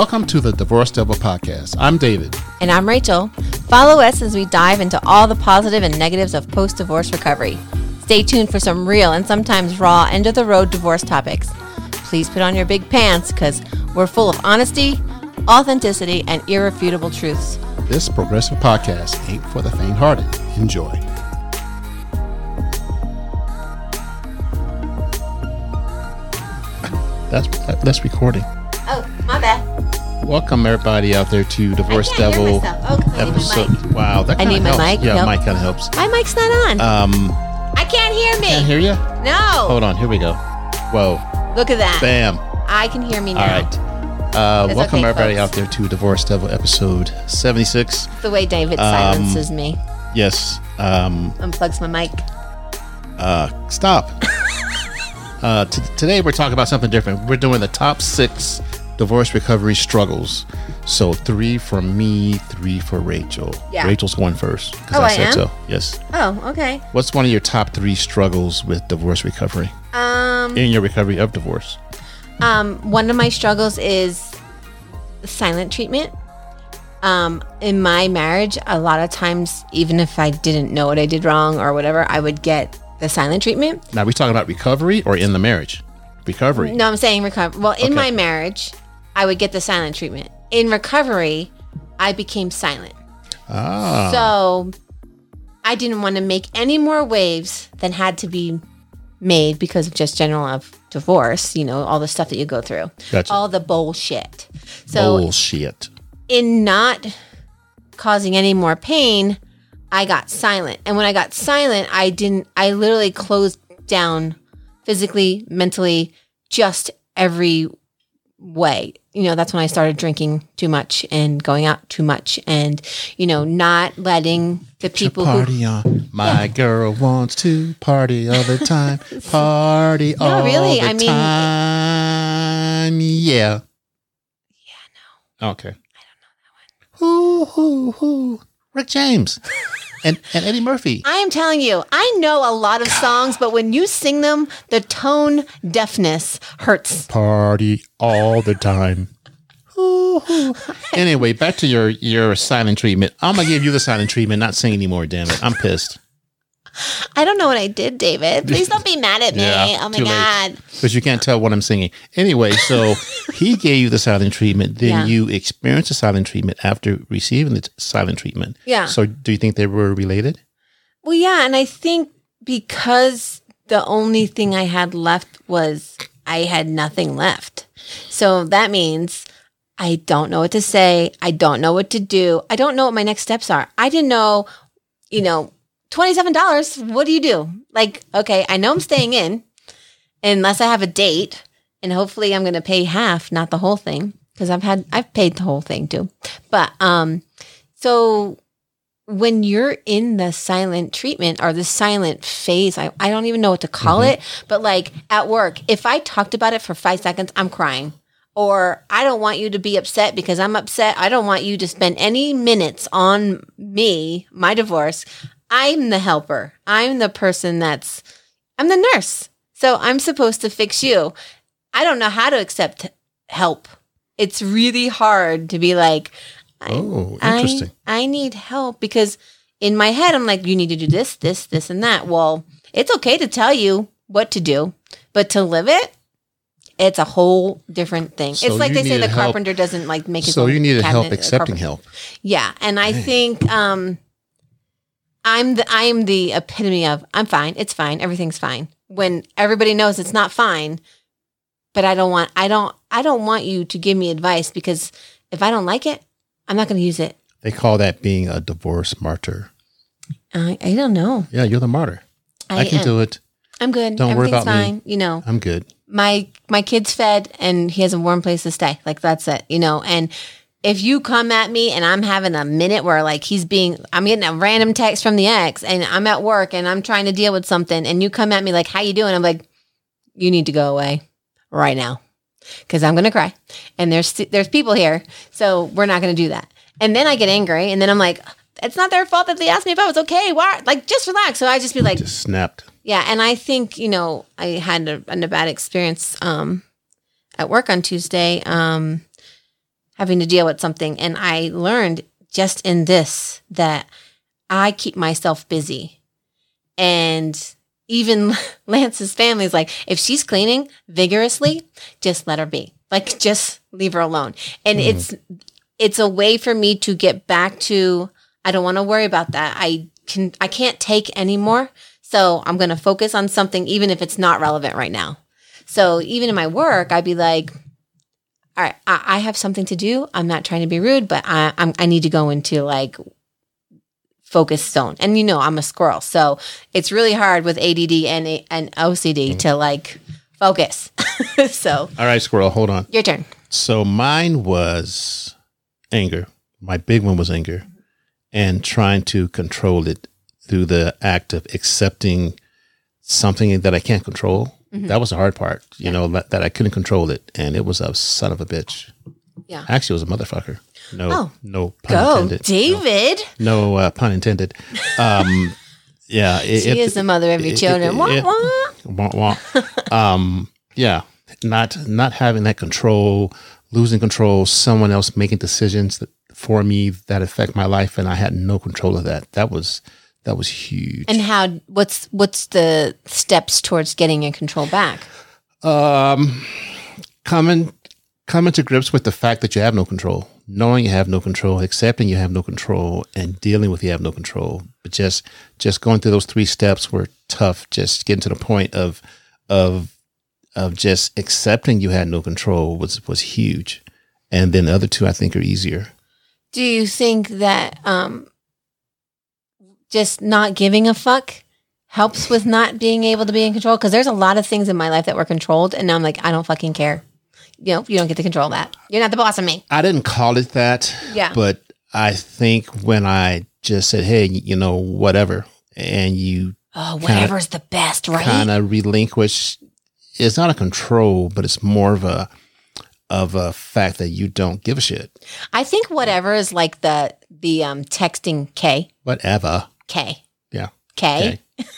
Welcome to the Divorce Devil Podcast. I'm David. And I'm Rachel. Follow us as we dive into all the positive and negatives of post divorce recovery. Stay tuned for some real and sometimes raw end of the road divorce topics. Please put on your big pants because we're full of honesty, authenticity, and irrefutable truths. This progressive podcast ain't for the faint hearted. Enjoy. That's that's recording. My bad. Welcome everybody out there to Divorce I can't hear Devil myself. Oh, 'cause I need my episode. mic. Wow, that I kind need of my helps. mic, Yeah, help. mic kind of helps. My mic's not on. Um, I can't hear me. can't hear you. No. Hold on, here we go. Whoa, Look at that. bam. I can hear me now. All right. Uh, welcome okay, everybody folks. out there to Divorce Devil episode 76. The way David Um, silences me. Yes. Um, Unplugs my mic. uh, stop. uh, t- today we're talking about something different. We're doing the top six divorce recovery struggles. So three for me, three for Rachel. Yeah. Rachel's going first because Oh, I I said am? so. Yes. Oh, okay. What's one of your top three struggles with divorce recovery Um, in your recovery of divorce? um, one of my struggles is silent treatment. Um, in my marriage, a lot of times, even if I didn't know what I did wrong or whatever, I would get the silent treatment. Now, we talking about recovery or in the marriage? Recovery. No, I'm saying recovery. Well, in Okay. my marriage, I would get the silent treatment. In recovery, I became silent. Ah. So I didn't want to make any more waves than had to be made because of just general of divorce, you know, all the stuff that you go through. Gotcha. All the bullshit. So Bullshit. in not causing any more pain, I got silent. And when I got silent, I didn't I literally closed down physically, mentally, just every way. You know, that's when I started drinking too much and going out too much and, you know, not letting the people who on. My girl wants to party all the time. Party No, all really, the I mean- time. Yeah. Yeah, no. Okay. I don't know that one. Who, who, who? Rick James and, and Eddie Murphy. I am telling you, I know a lot of songs, but when you sing them, the tone deafness hurts. Party all the time. Anyway, back to your your silent treatment. I'm gonna give you the silent treatment, not sing anymore. Damn it, I'm pissed. I don't know what I did, David. Please don't be mad at me. Yeah, oh my. God. because you can't tell what I'm singing. Anyway, so he gave you the silent treatment. Then Yeah. you experienced the silent treatment after receiving the silent treatment. Yeah. So do you think they were related? Well, yeah. And I think because the only thing I had left was I had nothing left. So that means I don't know what to say. I don't know what to do. I don't know what my next steps are. I didn't know, you know, $27. What do you do? Like, okay, I know I'm staying in unless I have a date and hopefully I'm going to pay half, not the whole thing. Cause I've had, I've paid the whole thing too. But, um, so when you're in the silent treatment or the silent phase, I, I don't even know what to call it, but like at work, if I talked about it for five seconds, I'm crying. Or I don't want you to be upset because I'm upset. I don't want you to spend any minutes on me, my divorce. I'm the helper. I'm the person that's, I'm the nurse. So I'm supposed to fix you. I don't know how to accept help. It's really hard to be like, I, Oh, interesting. I, need help because in my head, I'm like, you need to do this, this, this, and that. Well, it's okay to tell you what to do, but to live it, it's a whole different thing. So it's like they say the help- carpenter doesn't like make his So you needed help cabinet, uh, accepting help. Yeah, and I think um, I'm the I'm the epitome of I'm fine. It's fine. Everything's fine. When everybody knows it's not fine, but I don't want I don't I don't want you to give me advice because if I don't like it, I'm not going to use it. They call that being a divorce martyr. I, I don't know. Yeah, you're the martyr. I, can am. do it. I'm good. Don't worry about me. fine. You know, I'm good. my my kid's fed and he has a warm place to stay. Like that's it. You know, and if you come at me and I'm having a minute where like he's being, I'm getting a random text from the ex and I'm at work and I'm trying to deal with something and you come at me like, how you doing? I'm like, you need to go away right now because I'm going to cry and there's, there's people here. So we're not going to do that. And then I get angry and then I'm like, it's not their fault that they asked me if I was okay. Why? Like, just relax. So I just be like, Just snapped. yeah, and I think you know I had a, a bad experience um, at work on Tuesday. Um, having to deal with something. And I learned just in this that I keep myself busy. And even Lance's family is like, if she's cleaning vigorously, just let her be. Like, just leave her alone. And Mm. it's, it's a way for me to get back to, I don't want to worry about that. I can, I can't take anymore. So I'm going to focus on something, even if it's not relevant right now. So even in my work, I'd be like, all right, I, I have something to do. I'm not trying to be rude, but I, I'm, I need to go into like focus zone. And you know, I'm a squirrel, so it's really hard with ADD and and OCD mm-hmm. to like focus. so All right, squirrel, hold on. your turn. So mine was anger. My big one was anger and trying to control it through the act of accepting something that I can't control. That was the hard part, you know, that, that I couldn't control it. And it was a son of a bitch. Yeah. Actually, it was a motherfucker. No, Oh. no pun Go, intended. David. No, no uh, pun intended. Um, yeah. It, She it- is the mother of your children. Wah, wah. wah, wah. um, yeah, not not having that control, losing control, someone else making decisions that, for me that affect my life, and I had no control of that. That was that was huge. And how? What's what's the steps towards getting your control back? um, coming coming to grips with the fact that you have no control, knowing you have no control, accepting you have no control, and dealing with you have no control. But just just going through those three steps were tough. Just getting to the point of of of just accepting you had no control was was huge. And then the other two I think are easier. Do you think that um, just not giving a fuck helps with not being able to be in control? Because there's a lot of things in my life that were controlled, and now I'm like, I don't fucking care. You know, you don't get to control that. You're not the boss of me. I didn't call it that. Yeah. But I think when I just said, "Hey, you know, whatever," and you Oh, whatever's the best, right? kind of relinquish it's not a control but it's more of a of a fact that you don't give a shit I think whatever is like the the um texting K whatever K yeah K. Okay.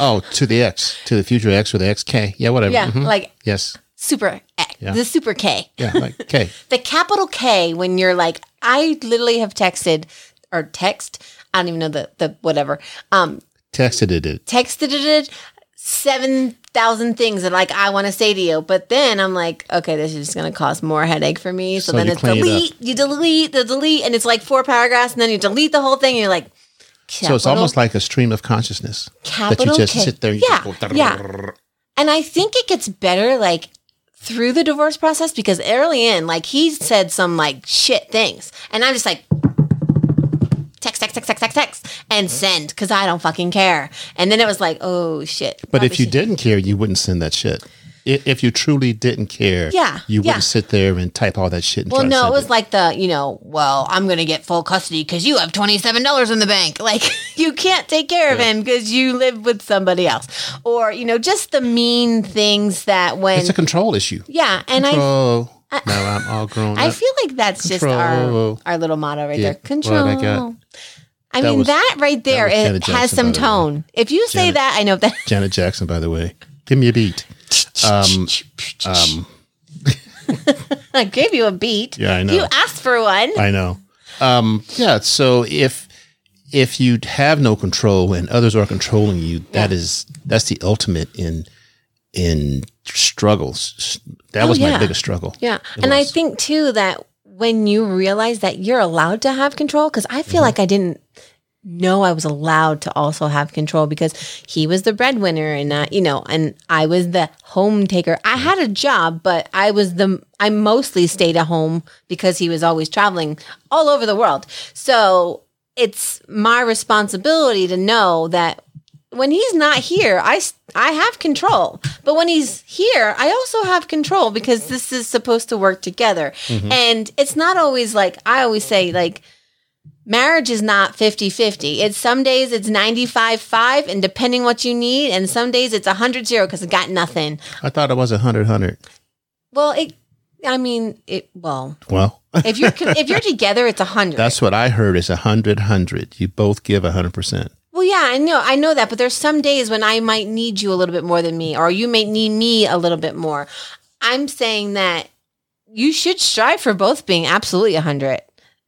oh to the x to the future x or the xk yeah whatever Yeah, Mhm. like yes super X, Yeah. the super K. yeah like k The capital K when you're like, I literally have texted or text. I don't even know the the whatever. Um, texted it texted it seven thousand things that like I want to say to you, but then I'm like, okay, this is just gonna cause more headache for me. So, So then it's clean it delete, you delete, the delete, and it's like four paragraphs, and then you delete the whole thing. And you're like, so it's almost like a stream of consciousness that you just K. sit there and Yeah, go, yeah. And I think it gets better like through the divorce process because early in, like he said some like shit things. And I'm just like text, text, text, text, text, text, and send because I don't fucking care. And then it was like, oh shit. but if you didn't care you wouldn't send that shit if you truly didn't care Yeah, you wouldn't yeah. sit there and type all that shit Well, no, it was like the, you know, well, I'm going to get full custody because you have $27 in the bank. Like, you can't take care of him because you live with somebody else. Or, you know, just the mean things that when. it's a control issue yeah. And I. control now i'm all grown I up feel like that's just our our little motto right Yeah, there. Control. what I got. I That mean was- that right there was it Janet has Jackson, some by the tone. If you say that, I know that. Janet Jackson, by the way. Give me a beat. Um, um, I gave you a beat. Yeah, I know. You asked for one. I know. Um, yeah. So if if you have no control and others are controlling you, that Yeah. is that's the ultimate in in struggles. That Oh, was my yeah. biggest struggle. Yeah. It And I think too that when you realize that you're allowed to have control, because I Mm-hmm. feel like I didn't know I was allowed to also have control because he was the breadwinner and uh, you know, and I was the home taker. I had a job, but I was the I mostly stayed at home because he was always traveling all over the world. So it's my responsibility to know that when he's not here, I I have control. But when he's here, I also have control because this is supposed to work together. And it's not always like, I always say, like, marriage is not 50 50. It's some days it's 95 5, and depending what you need, and some days it's 100 0 because it got nothing. I thought it was a hundred hundred. Well, it, I mean, it, well, Well, if you're, if you're together, it's 100. that's what I heard. Is a hundred hundred. You both give a hundred percent. Well, yeah, I know, I know that, but there's some days when I might need you a little bit more than me, or you may need me a little bit more. I'm saying that you should strive for both being absolutely 100.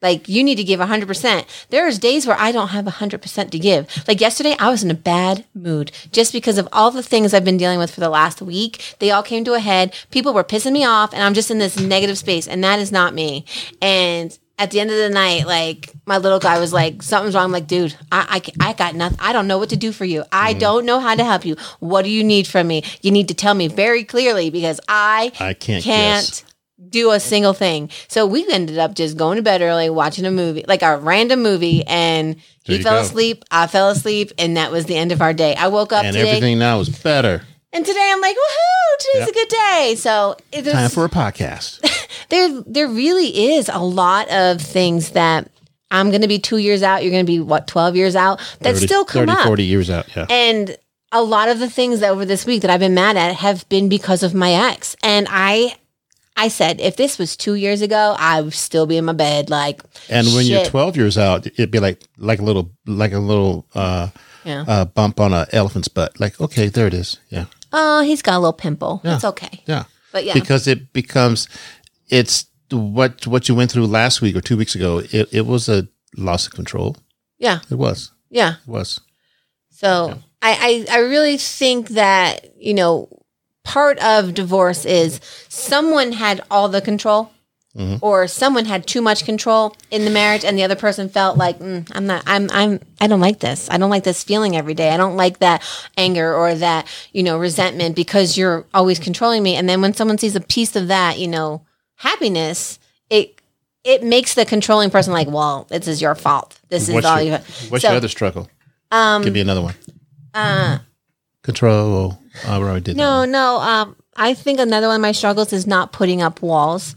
Like you need to give 100%. There's days where I don't have 100% to give. Like yesterday, I was in a bad mood just because of all the things I've been dealing with for the last week. They all came to a head. People were pissing me off and I'm just in this negative space and that is not me. And at the end of the night, like my little guy was like, something's wrong. I'm like, dude, I, I, I got nothing. I don't know what to do for you. I Mm-hmm. don't know how to help you. What do you need from me? You need to tell me very clearly because I, I can't can't guess. Do a single thing. So we ended up just going to bed early, watching a movie, like a random movie, and he fell go. asleep. I fell asleep, and that was the end of our day. I woke up And today, everything now is better. and today I'm like, woohoo! Today's Yep. a good day. So it- Time for a podcast. there, there really is a lot of things that I'm going to be two years out. You're going to be what 12 years out that 30, still come 30, up. 40 years out. Yeah. And a lot of the things that over this week that I've been mad at have been because of my ex. And I I said if this was 2 years ago, I would still be in my bed like And when you're 12 years out, it'd be like like a little like a little uh, Yeah. uh, bump on an elephant's butt. Like, okay, there it is. Yeah, Oh, he's got a little pimple. Yeah. It's okay. yeah. But yeah. Because it becomes, it's what what you went through last week or two weeks ago. It, it was a loss of control. yeah. It was. Yeah. It was. So I, I I really think that, you know, part of divorce is someone had all the control. Mhm. Or someone had too much control in the marriage, and the other person felt like mm, I'm not. I'm. I'm. I don't like this. I don't like this feeling every day. I don't like that anger or that you know resentment because you're always controlling me. And then when someone sees a piece of that, you know, happiness, it it makes the controlling person like, well, this is your fault. This is What's all your, you. what's So, your other struggle? Um. Give me another one. Uh. Control. Oh, we already did No, that. no. Um, I think another one of my struggles is not putting up walls.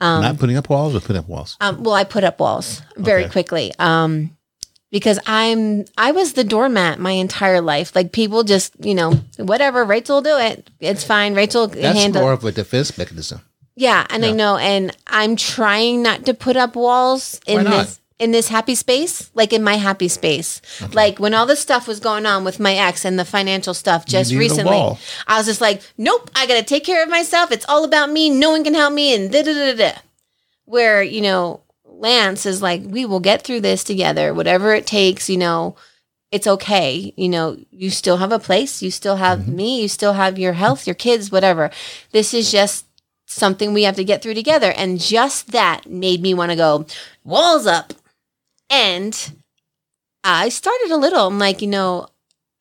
Um, Not putting up walls or putting up walls. um, well, I put up walls very Okay. quickly. Um, because I'm I was the doormat my entire life. Like people just you know whatever Rachel will do it. It's fine. Rachel That's handle. more of a defense mechanism. yeah, and I know, and I'm trying not to put up walls in this in this happy space, like in my happy space. Like when all this stuff was going on with my ex and the financial stuff just recently. I was just like, nope, I got to take care of myself. It's all about me. No one can help me. And da da da da. Where, you know, Lance is like, we will get through this together, whatever it takes, you know, it's okay. You know, you still have a place. You still have Mm-hmm. me. You still have your health, your kids, whatever. This is just something we have to get through together. And just that made me want to go, walls up. And I started a little. I'm like, you know,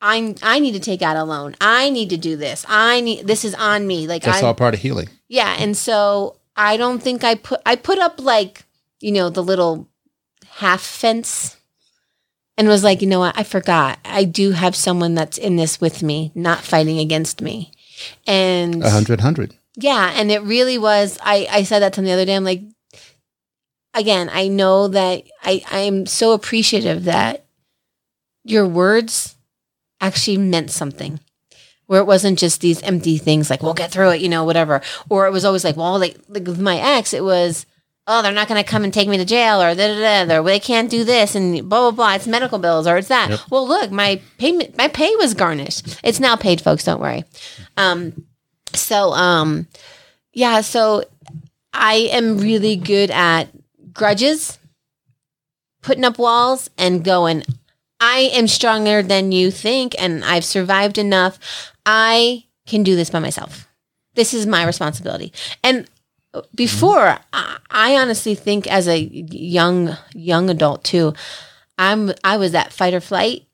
I I need to take out a loan. I need to do this. I need this is on me. Like That's I all part of healing. yeah, and so I don't think I put I put up like you know the little half fence, and was like, you know what? I forgot. I do have someone that's in this with me, not fighting against me, and A hundred, hundred. yeah, and it really was. I I said that to him the other day. I'm like, again, I know that I I'm so appreciative that your words actually meant something. Where it wasn't just these empty things like we'll get through it, you know, whatever. Or it was always like, well, like, like with my ex, it was, oh, they're not going to come and take me to jail, or da da da, or they can't do this, and blah blah blah. It's medical bills, or it's that. Yep. Well, look, my payment, my pay was garnished. It's now paid, folks. Don't worry. Um, so um, yeah, so I am really good at grudges, putting up walls, and going. I am stronger than you think, and I've survived enough. I can do this by myself. This is my responsibility. And before, I, honestly think as a young young adult too, I'm I was at fight or flight.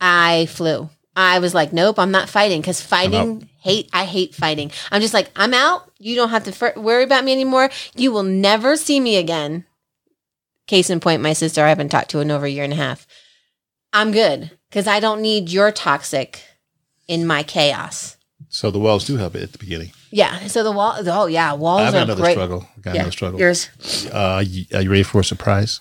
I flew. I was like, nope, I'm not fighting because fighting hate. I hate fighting. I'm just like, I'm out. You don't have to worry about me anymore. You will never see me again. Case in point, my sister I haven't talked to in over a year and a half. I'm good because I don't need your toxic in my chaos. So the walls do help it at the beginning. Yeah. So the wall. Oh yeah, walls I've got another great. struggle. I got Yeah, another struggle. yours. Uh, are you ready for a surprise?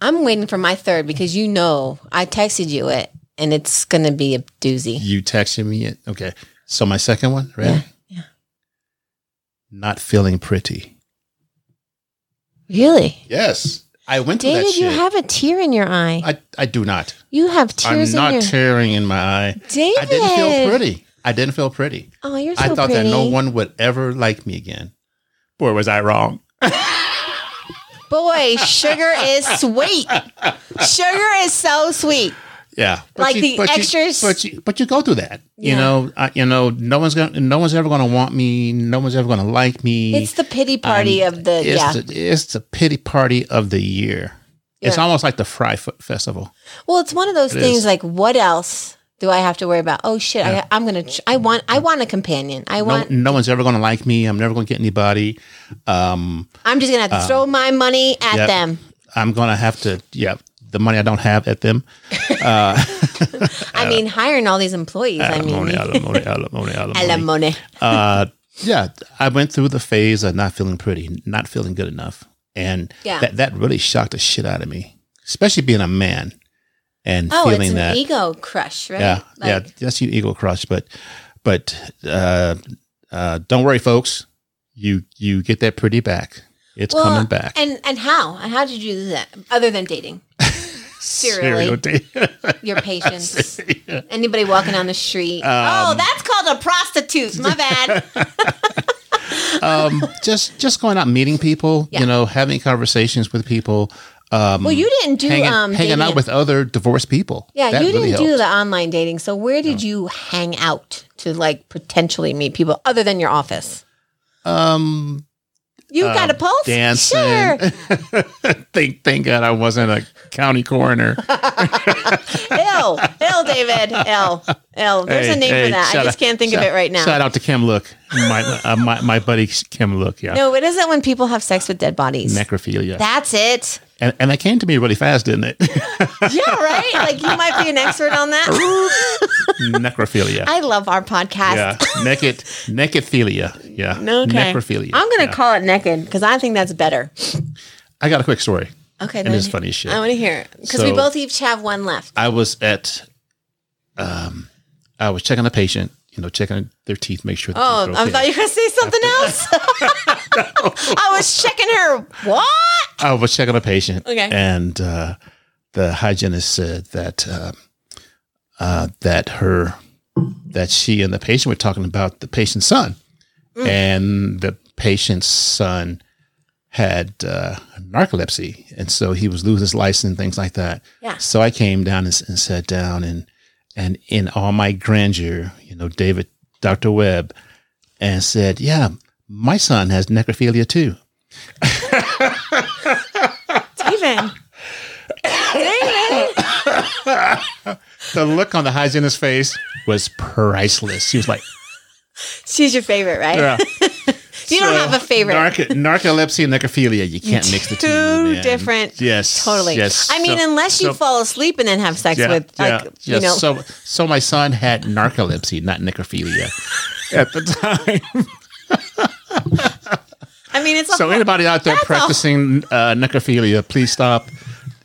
I'm waiting for my third because you know I texted you it and it's gonna be a doozy. You texted me it. Okay. So my second one, ready? Yeah, yeah. Not feeling pretty. Really, Yes. I went through that David, you shit. have a tear in your eye. I, I do not. you have tears. I'm not your. tearing in my eye. David, I didn't feel pretty. I didn't feel pretty. Oh, you're so I thought pretty. that no one would ever like me again. Boy, was I wrong. Boy, sugar is sweet. Sugar is so sweet. Yeah, but Like the but extras- but you, but you go through that. You know, I, you know, no one's gonna, no one's ever gonna want me. No one's ever gonna like me. It's the pity party I'm- of the it's yeah. the, it's the pity party of the year. It's almost like the Fry F- Festival. well, it's one of those It things is. like what else do I have to worry about? Oh shit, I, I'm gonna. Ch- I want. I want a companion. I No, want. no one's ever gonna like me. I'm never gonna get anybody. Um, I'm just gonna have to throw my money at yep. them. I'm gonna have to, yeah, the money I don't have at them. I mean, hiring all these employees. I mean, alimony, alimony. alimony. uh, yeah, I went through the phase of not feeling pretty, not feeling good enough, and Yeah. that that really shocked the shit out of me, especially being a man and Oh, feeling it's an that. ego crush, right? yeah, yeah, that's your ego crush, but but uh, uh, don't worry, folks, you you get that pretty back. It's well, coming back. And and how? How did you do that? Other than dating, serially, your patience. Anybody walking down the street? Um, oh, that's called a prostitute. My bad. um, just just going out meeting people, Yeah. you know, having conversations with people. Um, Well, you didn't do hanging, um hanging out with other divorced people. Yeah, That you didn't do the online dating. So where did you hang out to like potentially meet people other than your office? Um, You got a pulse? dancing. Sure. thank thank God I wasn't a county coroner. Ill. Ill, David. Ill. Ill. There's Hey, a name hey, for that. I just out- can't think of it right now. Shout out to Kim Look, my uh, my my buddy Kim Look. Yeah, No, it isn't when people have sex with dead bodies? necrophilia, That's it. and and that came to me really fast, didn't it? Yeah, right? Like you might be an expert on that. necrophilia. I love our podcast. yeah, naked necrophilia. Yeah, Okay. necrophilia. I'm going to Yeah. call it naked because I think that's better. I got a quick story. Okay. And it's funny as shit. I want to hear it because we both each have one left. I was at, um, I was checking a patient, you know, checking their teeth, make sure. Oh, are I thought you were going to say something else. I was checking her. What? I was checking a patient, Okay. and uh, the hygienist said that uh, uh, that her that she and the patient were talking about the patient's son, Mm. and the patient's son had uh, narcolepsy, and so he was losing his license and things like that. Yeah. So I came down and, and sat down, and and in all my grandeur, you know, David, Doctor Webb, and said, "Yeah, my son has necrophilia too." David. David. the look on the hygienist's face was priceless. She was like, She's your favorite, right? yeah. You don't have a favorite. Narco- narcolepsy and necrophilia. You can't mix the two. Two man. different- Yes. Totally. Yes. I mean, So- unless you so- fall asleep and then have sex yeah, with, like, yeah, you yes. know. So, so my son had narcolepsy, not necrophilia, at the time. I mean, it's a So whole- anybody out there That's practicing uh, necrophilia, please stop.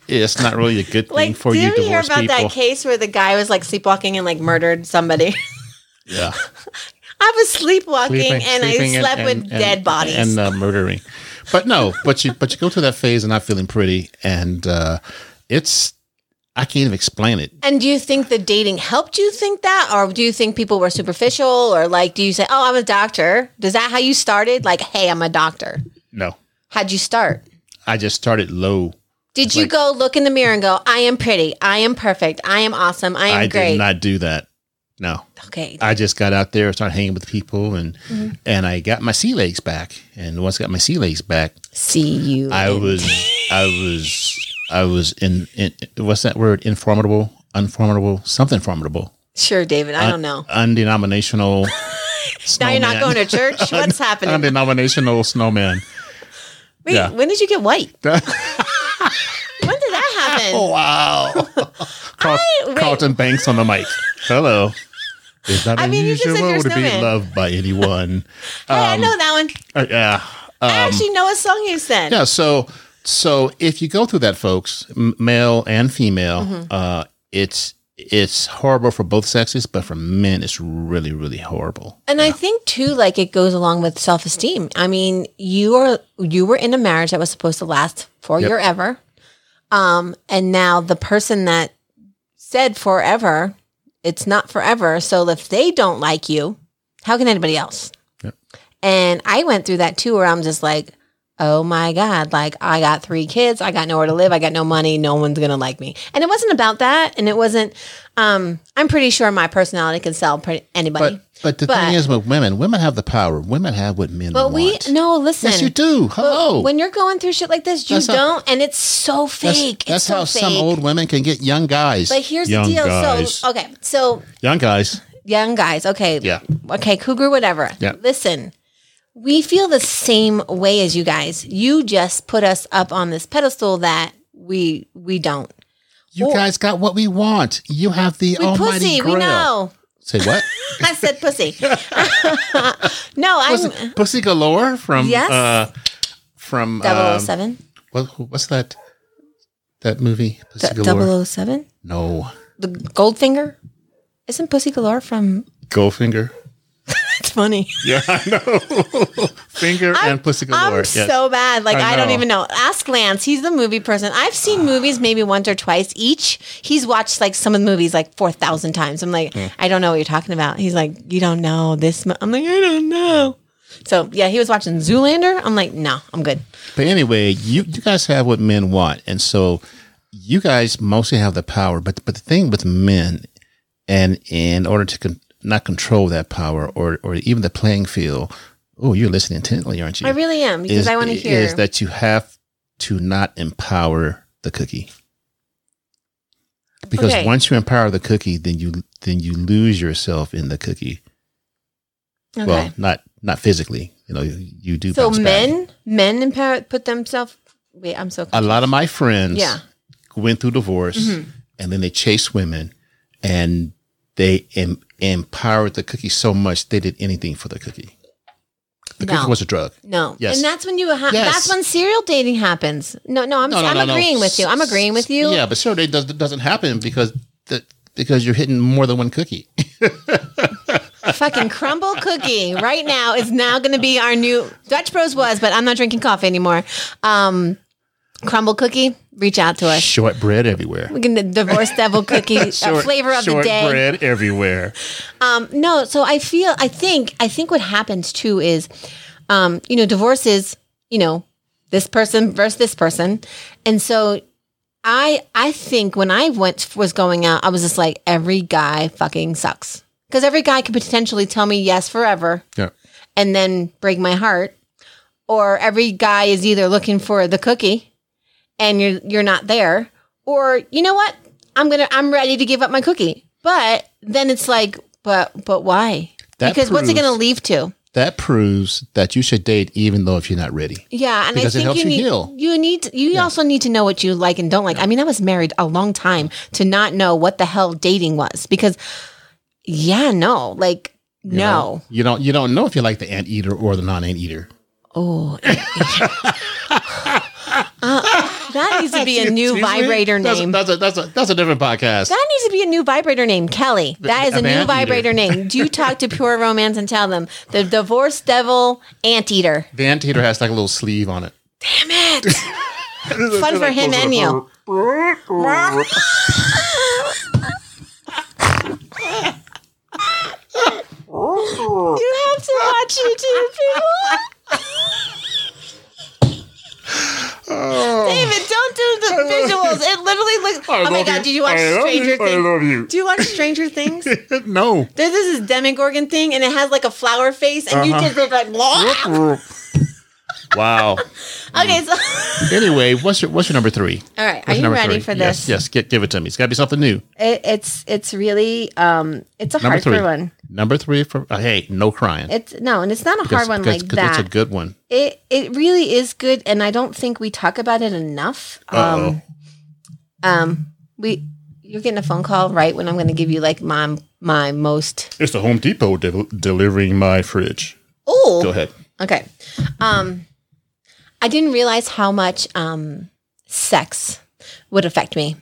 It's not really a good thing like, for did you you hear divorced about people. that case where the guy was like sleepwalking and like murdered somebody? Yeah. I was sleepwalking Sleeping- and sleeping I slept and- with and- dead bodies. and uh, murdering. But no, but you but you go through that phase of not feeling pretty, and uh, it's I can't even explain it. And do you think the dating helped you think that? Or do you think people were superficial? Or like, do you say, oh, I'm a doctor? Does that how you started? Like, hey, I'm a doctor. No, How'd you start? I just started low. Did you like- go look in the mirror and go, I am pretty. I am perfect. I am awesome. I am I great. did not do that. No, okay. I just got out there, started hanging with people, and Mm-hmm. and I got my sea legs back. And once I got my sea legs back, See you. I was I was I was in, in what's that word? Informidable, unformidable, something formidable, Sure, David. I don't know. undenominational. Now you're not going to church? What's happening? undenominational snowman. Wait, yeah. when did you get white? Oh, wow. Carl- I- Carlton Banks on the mic. Hello. It's not I mean, you unusual to be loved by anyone. Hey, I know that one. Uh, yeah. I Um, actually know a song you said. yeah. So, so if you go through that, folks, m- male and female, Mm-hmm. uh, it's it's horrible for both sexes, but for men, it's really, really horrible. And I think too, like it goes along with self esteem. I mean, you are you were in a marriage that was supposed to last for your ever, um, and now the person that said forever, it's not forever. So if they don't like you, how can anybody else? And I went through that too, where I'm just like, oh my God, like I got three kids, I got nowhere to live, I got no money, no one's gonna like me. And it wasn't about that. And it wasn't, um, I'm pretty sure my personality can sell pretty, anybody. But but the But- thing is with women, women have the power. Women have what men want. But we, no, listen. yes, you do. Hello. When you're going through shit like this, you That's don't, and it's so fake. that's it's so how fake. some old women can get young guys. But here's young the deal. Guys. So okay, so young guys. young guys. Okay. Yeah. Okay, cougar, whatever. Yeah. Listen, we feel the same way as you guys. You just put us up on this pedestal that we we don't. You Or- guys got what we want. You have the We almighty pussy. grail. We know. Say what? I said pussy. no, I'm pussy, pussy galore from Yes. uh from um, 007. what, what's that that movie? Pussy galore. 007? No, The Goldfinger? Isn't Pussy Galore from Goldfinger. It's funny. Yeah, I know. Finger and pussy galore. I'm yes. so bad. Like I I, don't even know. Ask Lance. He's the movie person. I've seen movies maybe once or twice each. He's watched like some of the movies like four thousand times. I'm like, Hmm. I don't know what you're talking about. He's like, you don't know this. mo-" I'm like, I don't know. So yeah, he was watching Zoolander. I'm like, no, I'm good. But anyway, you you guys have what men want, and so you guys mostly have the power. But but the thing with men, and in order to not control that power or or even the playing field, oh, you're listening intently, aren't you? I really am because is, I want to hear. is that you have to not empower the cookie. Because Okay. once you empower the cookie, then you then you lose yourself in the cookie. okay. Well, not not physically. You know, you, you do. so bounce back. men, men empower put themselves. Wait, I'm so. a lot of my friends Yeah. went through divorce Mm-hmm. and then they chased women and they em- empowered the cookie so much they did anything for the cookie. The No. cookie was a drug. No. Yes. And that's when you ha- Yes. that's when serial dating happens. No, no, I'm No, no, I'm agreeing with you. I'm agreeing with you. Yeah, but sure, it does, doesn't happen because the, because you're hitting more than one cookie. Fucking crumble cookie right now is now going to be our new Dutch Bros was, but I'm not drinking coffee anymore. Um, crumble cookie, reach out to us. Shortbread everywhere. We can the divorce devil cookie uh, flavor of the day. Shortbread everywhere. Um, no, so I feel I think I think what happens too is, um, you know, divorce is you know this person versus this person, and so I I think when I went was going out, I was just like every guy fucking sucks because every guy could potentially tell me yes forever Yeah. and then break my heart, or every guy is either looking for the cookie and you're you're not there, or you know what, I'm gonna I'm ready to give up my cookie, but then it's like, but but why? That because what's it gonna leave to? That proves that you should date even though if you're not ready. Yeah, and Because I think helps you you need heal. you need you also need to know what you like and don't like. I mean, I was married a long time to not know what the hell dating was because yeah, no, like you no. know? You don't you don't know if you like the ant eater or the non ant eater. Oh, that needs to be a new vibrator That's a- name. That's a, that's a that's a different podcast. That needs to be a new vibrator name, Kelly. That is a An new vibrator name. Do you talk to Pure Romance and tell them the divorce devil anteater? The anteater has like a little sleeve on it. Damn it! Fun for him and you. You have to watch YouTube, people. David, don't do the visuals. It literally looks. Oh my god! Did you watch Stranger Things? love you. Do you watch Stranger Things? no. There's this is Demogorgon thing, and it has like a flower face, and you Uh-huh. just look like. Blah. Wow. Okay, so Anyway, what's your what's your number three? all right, are What's you ready three? for Yes, this? yes. Get, give it to me. It's got to be something new. It, it's it's really um it's a Number hard one. Number three for uh, hey, no crying. It's no, and it's not a Because- hard one because- like that. It's a good one. it it really is good, and I don't think we talk about it enough. Uh-oh. Um, um, we you're getting a phone call right when I'm going to give you like my my most. It's the Home Depot del- delivering my fridge. Oh, Go ahead. Okay. Um I didn't realize how much um sex would affect me.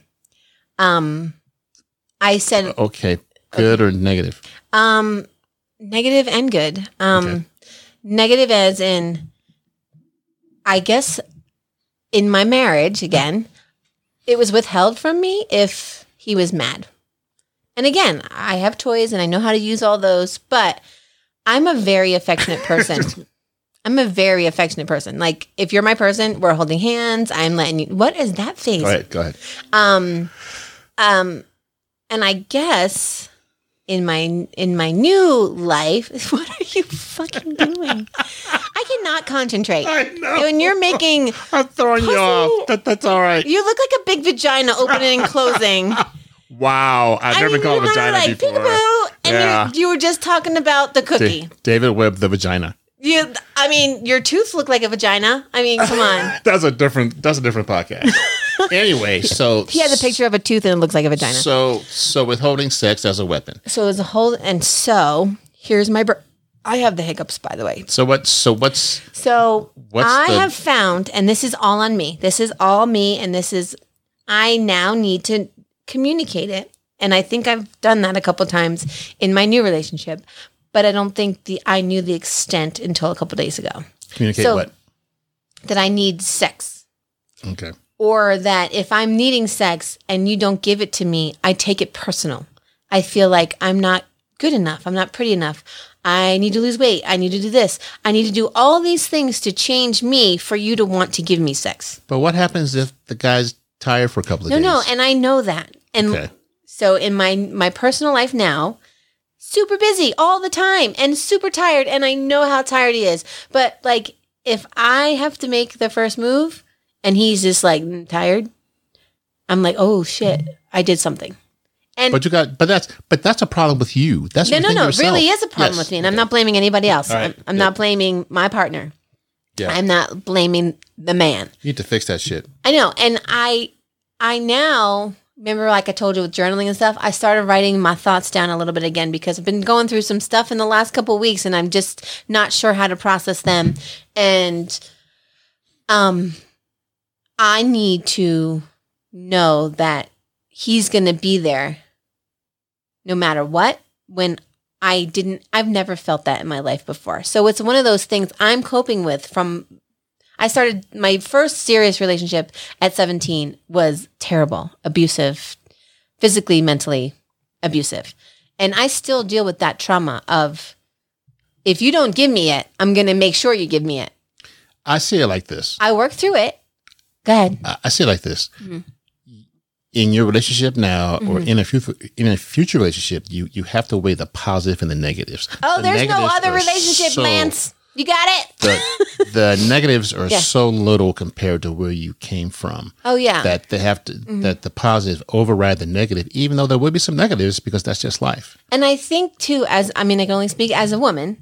Um I said Okay. Good or negative? um negative and good. Um Okay. negative as in I guess in my marriage again, it was withheld from me if he was mad. And again, I have toys and I know how to use all those, but I'm a very affectionate person. I'm a very affectionate person. Like if you're my person, we're holding hands. I'm letting you. What is that face? Go ahead. Go ahead. Um, um, and I guess in my in my new life, what are you fucking doing? I cannot concentrate. I know. When you're making, I'm throwing you off. That, that's all right. you look like a big vagina opening and closing. Wow. I've never mean, called a vagina like, before. "Peekaboo," and Yeah. you you were just talking about the cookie. David Webb, the vagina. You, I mean, your tooth look like a vagina. I mean, come on. That's a different. That's a different podcast. Anyway, so He has a picture of a tooth and it looks like a vagina. So, so withholding sex as a weapon. So as a whole, and so here's my. Br- I have the hiccups, by the way. So what? So what's So What's I the- have found, and this is all on me. This is all me, and this is I now need to communicate it, and I think I've done that a couple times in my new relationship, but I don't think the I knew the extent until a couple days ago communicate So- what? that I need sex. Okay. Or that if I'm needing sex and you don't give it to me, I take it personal. I feel like I'm not good enough. I'm not pretty enough. I need to lose weight. I need to do this. I need to do all these things to change me for you to want to give me sex. But what happens if the guy's tired for a couple of No, days? no, no, and I know that. And Okay. so in my my personal life now, super busy all the time and super tired and I know how tired he is. But like if I have to make the first move and he's just like "Mm, tired, I'm like, "Oh shit, I did something." And But you got. But that's. But that's a problem with you. That's no, no, no, yourself. really is a problem Yes. with me and I'm not blaming anybody else. Right, I'm, I'm not blaming my partner. Yeah. I'm not blaming the man. You need to fix that shit. I know. And I I now remember like I told you with journaling and stuff, I started writing my thoughts down a little bit again because I've been going through some stuff in the last couple of weeks and I'm just not sure how to process them. And um I need to know that he's going to be there no matter what when I didn't I've never felt that in my life before. So it's one of those things I'm coping with from I started my first serious relationship at 17 was terrible, abusive, physically, mentally abusive. And I still deal with that trauma of if you don't give me it, I'm going to make sure you give me it. I see it like this. I work through it. Go ahead. I I see it like this. Mm-hmm. In your relationship now, or in a future in a future relationship, you you have to weigh the positive and the negatives. Oh, The there's no other relationship, so- Lance. You got it? The the negatives are Yeah. so little compared to where you came from Oh, yeah. that they have to that the positive override the negative, even though there will be some negatives because that's just life. And I think too, as I mean, I can only speak as a woman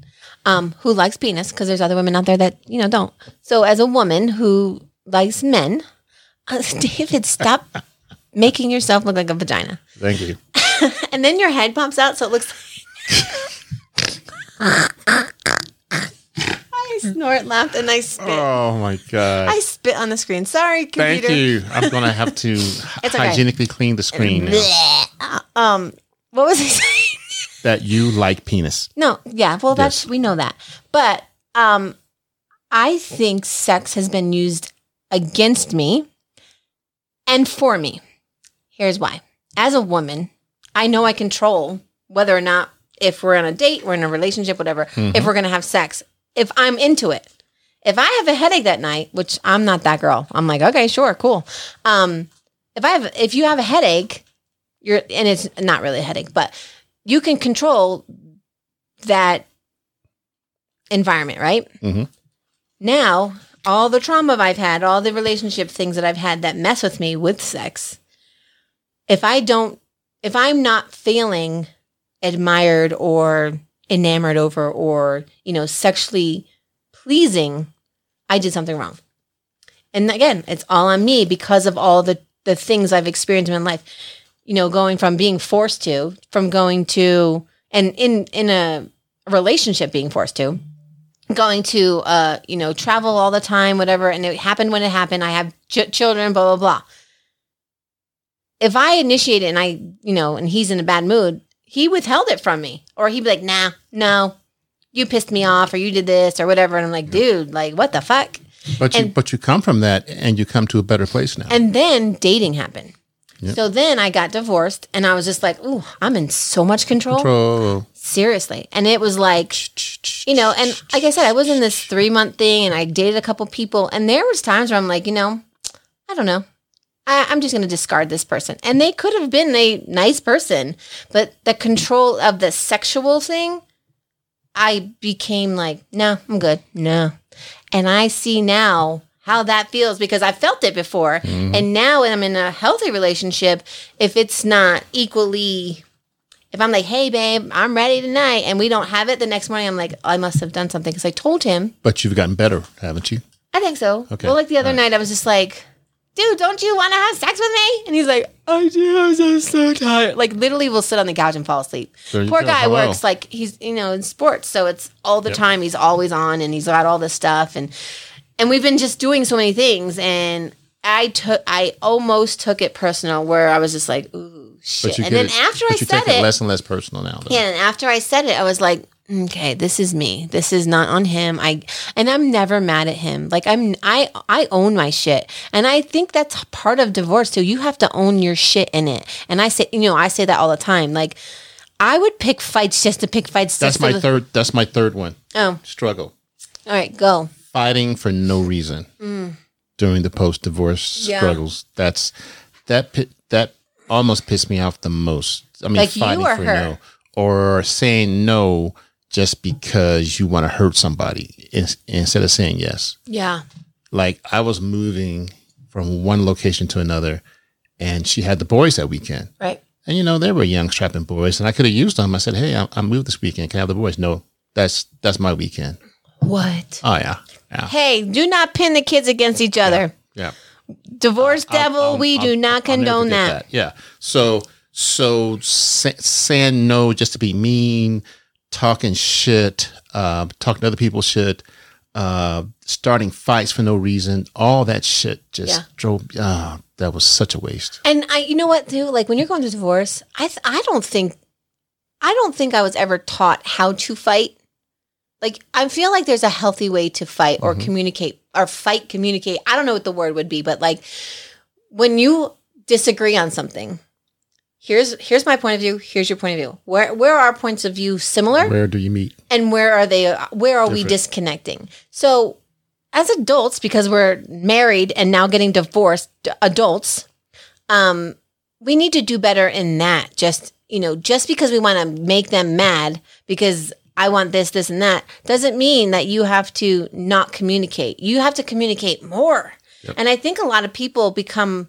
um, who likes penis because there's other women out there that you know don't. So as a woman who likes men, uh, David, stop making yourself look like a vagina, Thank you. and then your head pops out, so it looks. I snort, laughed, and I spit. Oh my god. I spit on the screen. Sorry, computer. Thank you. I'm gonna have to okay. hygienically clean the screen now. Um, what was I saying? that you like penis. No, yeah, well that's Yes. we know that. But um I think sex has been used against me and for me. Here's why. As a woman, I know I control whether or not if we're on a date, we're in a relationship, whatever, if we're going to have sex, if I'm into it. If I have a headache that night, which I'm not that girl, I'm like, okay, sure, cool. Um, if I have, if you have a headache, you're, and it's not really a headache, but you can control that environment, right? Mhm. Now, all the trauma I've had, all the relationship things that I've had that mess with me with sex, if I don't, if I'm not feeling admired or enamored over or, you know, sexually pleasing, I did something wrong. And again, it's all on me because of all the, the things I've experienced in my life. You know, going from being forced to, from going to, and in in a relationship being forced to, going to, uh, you know, travel all the time, whatever. And it happened when it happened. I have ch- children, blah blah blah. If I initiate it and I, you know, and he's in a bad mood, he withheld it from me, or he'd be like, "Nah, no, you pissed me off, or you did this, or whatever." And I'm like, "Dude, like, what the fuck?" But you but you come from that and you come to a better place now. And then dating happened. So then I got divorced and I was just like, ooh, I'm in so much control. Bro. Seriously. And it was like, you know, and like I said, I was in this three month thing and I dated a couple people. And there was times where I'm like, you know, I don't know. I, I'm just going to discard this person. And they could have been a nice person, but the control of the sexual thing, I became like, no, I'm good. No. And I see now how that feels because I felt it before. Mm-hmm. And now when I'm in a healthy relationship, if it's not equally, if I'm like, hey, babe, I'm ready tonight, and we don't have it the next morning, I'm like, I must have done something because I told him. But you've gotten better, haven't you? I think so. Okay. Well, like the other night, I was just like, dude, don't you want to have sex with me? And he's like, I do. I'm so, so tired. Like, literally, will sit on the couch and fall asleep. Poor go. guy Hello. works like he's, you know, in sports. So it's all the time. He's always on and he's got all this stuff. And, and we've been just doing so many things. And I took, I almost took it personal where I was just like, ooh, shit. And then it- after I you said take it, less and less personal now. Though. yeah, and after I said it, I was like, okay, this is me. This is not on him. I and I'm never mad at him. Like I'm I I own my shit. And I think that's part of divorce too. You have to own your shit in it. And I say, you know, I say that all the time. Like I would pick fights just to pick fights That's my third. That's my third one. Oh, Struggle. all right, go. Fighting for no reason during the post-divorce Mm. Yeah. struggles. That's that. That almost pissed me off the most. I mean, Like fighting or for her? no, or saying no just because you want to hurt somebody instead of saying yes. Yeah. like I was moving from one location to another, and she had the boys that weekend. Right. And you know they were young, strapping boys, and I could have used them. I said, "Hey, I, I moved this weekend. Can I have the boys?" No, that's that's my weekend. What? Oh yeah, yeah, Hey, do not pin the kids against each other. yeah. Divorce devil, I'll- we I'll- do not I'll condone forget that. Yeah. So so sa- saying no just to be mean, talking shit, uh, talking to other people shit, uh, starting fights for no reason, all that shit just Yeah. drove. Ah, that was such a waste. And I, you know what, too? Like when you're going through divorce, I, th- I don't think, I don't think I was ever taught how to fight. Like I feel like there's a healthy way to fight or communicate or fight, communicate. I don't know what the word would be, but like when you disagree on something, here's here's my point of view. Here's your point of view. Where where are our points of view similar? Where do you meet? and where are they where are we disconnecting so as adults because we're married and now getting divorced adults um we need to do better in that just you know just because we want to make them mad because i want this this and that doesn't mean that you have to not communicate you have to communicate more and i think a lot of people become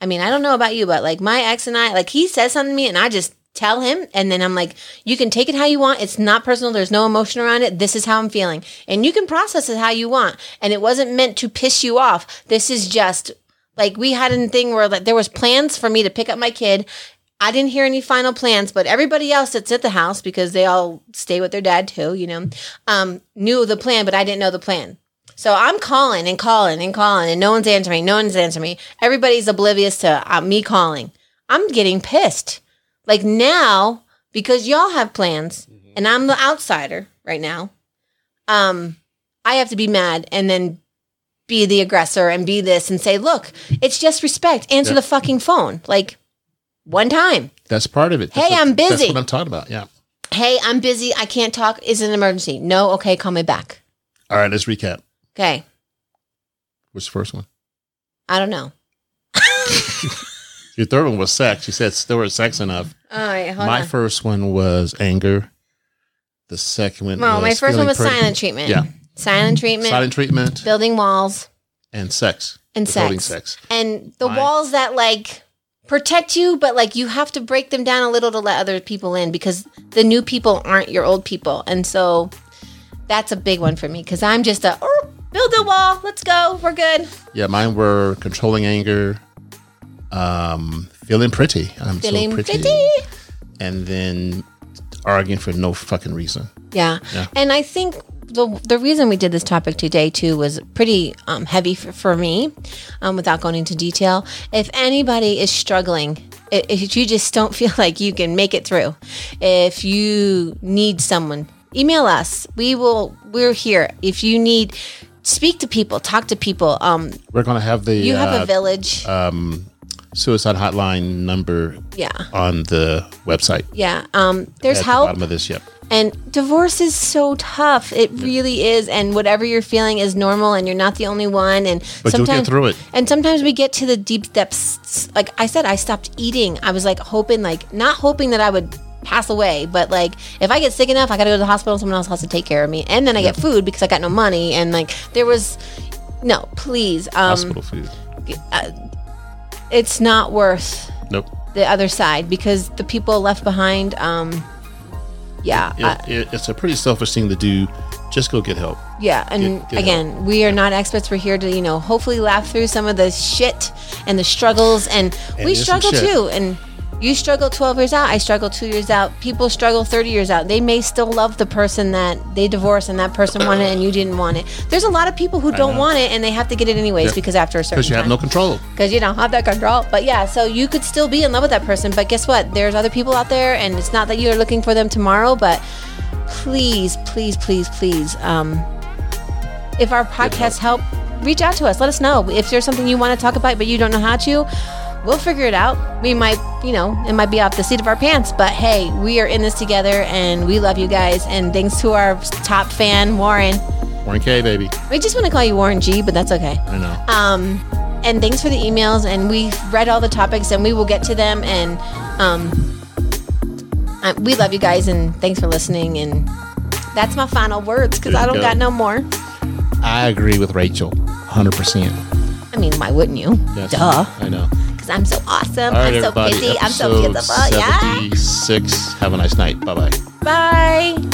I mean, I don't know about you, but like my ex and I, like he says something to me and I just tell him and then I'm like, you can take it how you want. It's not personal. There's no emotion around it. This is how I'm feeling. And you can process it how you want. And it wasn't meant to piss you off. This is just like we had a thing where like there was plans for me to pick up my kid. I didn't hear any final plans, but everybody else that's at the house because they all stay with their dad too, you know, um, knew the plan, but I didn't know the plan. So I'm calling and calling and calling, and no one's answering. No one's answering me. Everybody's oblivious to uh, me calling. I'm getting pissed. Like now, because y'all have plans, and I'm the outsider right now. Um, I have to be mad and then be the aggressor and be this and say, "Look, it's just respect. Answer Yeah. the fucking phone." Like one time. That's part of it. That's Hey, what- I'm That's busy. what I'm talking about. Yeah. Hey, I'm busy. I can't talk. Is it an emergency? No. Okay, call me back. All right. Let's recap. Okay. What's the first one? I don't know. Your third one was sex. You said there was sex enough. All right, my on. first one was anger. The second one Well, was my first one was pretty- silent treatment. Yeah. Silent treatment, Silent treatment building walls, and sex. and sex. sex. And the Mine- walls that like protect you, but like you have to break them down a little to let other people in because the new people aren't your old people. And so that's a big one for me because I'm just a oh, build a wall. Let's go. We're good. Yeah, mine were controlling anger, um, feeling pretty. I'm Feeling so pretty. pretty. And then arguing for no fucking reason. Yeah. Yeah. And I think the the reason we did this topic today too was pretty um, heavy for, for me, um, without going into detail. If anybody is struggling, if you just don't feel like you can make it through, if you need someone, email us. We will. We're here. If you need, speak to people, talk to people. Um, We're gonna have the you have uh, a village. um, suicide hotline number Yeah. on the website. Yeah. Um, there's At help. the bottom of this, yep. And divorce is so tough. It really is. And whatever you're feeling is normal, and you're not the only one. And But you'll get through it. And sometimes we get to the deep depths. Like I said, I stopped eating. I was like hoping, like not hoping that I would pass away, but like if I get sick enough, I got to go to the hospital. Someone else has to take care of me, and then I get food because I got no money. And like there was, no, please, um, Hospital food. it's not worth Nope. the other side because the people left behind. Um, yeah, It, I- it, it's a pretty selfish thing to do. Just go get help. Yeah, and Get- get again, we are not experts. We're here to, you know, hopefully laugh through some of the shit and the struggles, and, we struggle too. And you struggle 12 years out, I struggle two years out. People struggle 30 years out. They may still love the person that they divorced, and that person wanted it, and you didn't want it. There's a lot of people who don't know. want it, and they have to get it anyways Yeah. because after a certain Because you have no control. because you don't have that control. But yeah, so you could still be in love with that person, but guess what? There's other people out there, and it's not that you're looking for them tomorrow. But please, please, please, please, um, if our podcast help, reach out to us. Let us know if there's something you want to talk about, but you don't know how to. We'll figure it out. We might, you know, it might be off the seat of our pants, but hey, we are in this together, and we love you guys. And thanks to our top fan, Warren. Warren K, baby. We just want to call you Warren G, but that's okay. I know. Um, and thanks for the emails. And we've read all the topics and we will get to them. And um, uh, we love you guys and thanks for listening. And that's my final words because I don't go. got no more. I agree with Rachel. 100%. I mean, why wouldn't you? Yes. Duh. I know. Because I'm so awesome. Right, I'm so busy. I'm so beautiful. Yeah. 76. Have a nice night. Bye bye. Bye.